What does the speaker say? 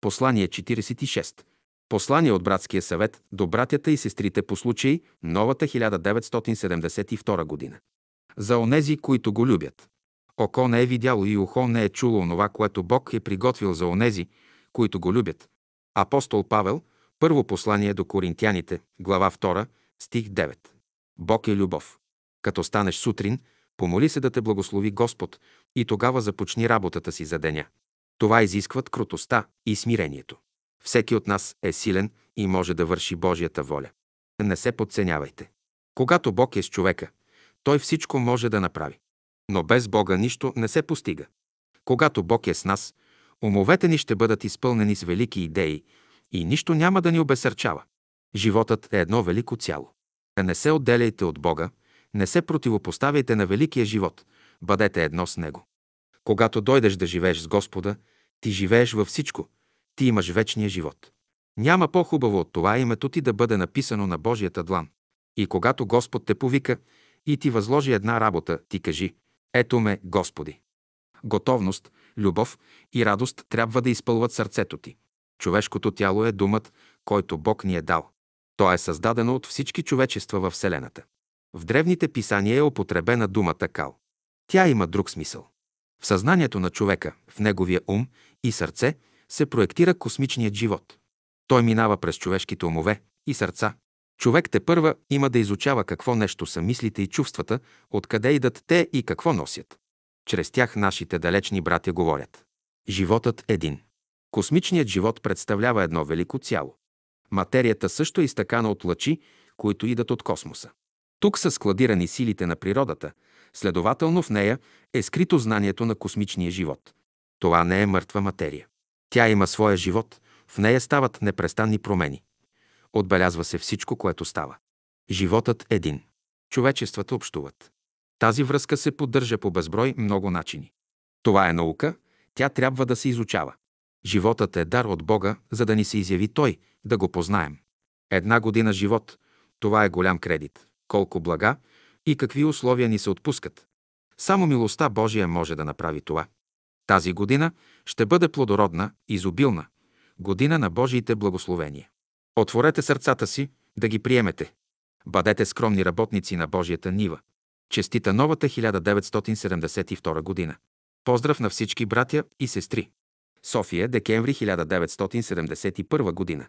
Послание 46. Послание от братския съвет до братята и сестрите по случай новата 1972 година. За онези, които го любят. Око не е видяло и ухо не е чуло онова, което Бог е приготвил за онези, които го любят. Апостол Павел, първо послание до Коринтяните, глава 2, стих 9. Бог е любов. Като станеш сутрин, помоли се да те благослови Господ и тогава започни работата си за деня. Това изискват кротостта и смирението. Всеки от нас е силен и може да върши Божията воля. Не се подценявайте. Когато Бог е с човека, той всичко може да направи. Но без Бога нищо не се постига. Когато Бог е с нас, умовете ни ще бъдат изпълнени с велики идеи и нищо няма да ни обесърчава. Животът е едно велико цяло. Не се отделяйте от Бога, не се противопоставяйте на великия живот, бъдете едно с Него. Когато дойдеш да живееш с Господа, ти живееш във всичко, ти имаш вечния живот. Няма по-хубаво от това името ти да бъде написано на Божията длан. И когато Господ те повика и ти възложи една работа, ти кажи «Ето ме, Господи». Готовност, любов и радост трябва да изпълват сърцето ти. Човешкото тяло е думът, който Бог ни е дал. То е създадено от всички човечества във Вселената. В древните писания е употребена думата кал. Тя има друг смисъл. В съзнанието на човека, в неговия ум и сърце се проектира космичният живот. Той минава през човешките умове и сърца. Човек те първа има да изучава какво нещо са мислите и чувствата, откъде идат те и какво носят. Чрез тях нашите далечни братя говорят. Животът един. Космичният живот представлява едно велико цяло. Материята също е изтъкана от лъчи, които идат от космоса. Тук са складирани силите на природата, следователно в нея е скрито знанието на космичния живот. Това не е мъртва материя. Тя има своя живот, в нея стават непрестанни промени. Отбелязва се всичко, което става. Животът един. Човечествата общуват. Тази връзка се поддържа по безброй много начини. Това е наука, тя трябва да се изучава. Животът е дар от Бога, за да ни се изяви Той, да го познаем. Една година живот – това е голям кредит. Колко блага и какви условия ни се отпускат. Само милостта Божия може да направи това. Тази година ще бъде плодородна, изобилна, година на Божиите благословения. Отворете сърцата си да ги приемете. Бъдете скромни работници на Божията нива. Честита новата 1972 година. Поздрав на всички братя и сестри. София, декември 1971 година.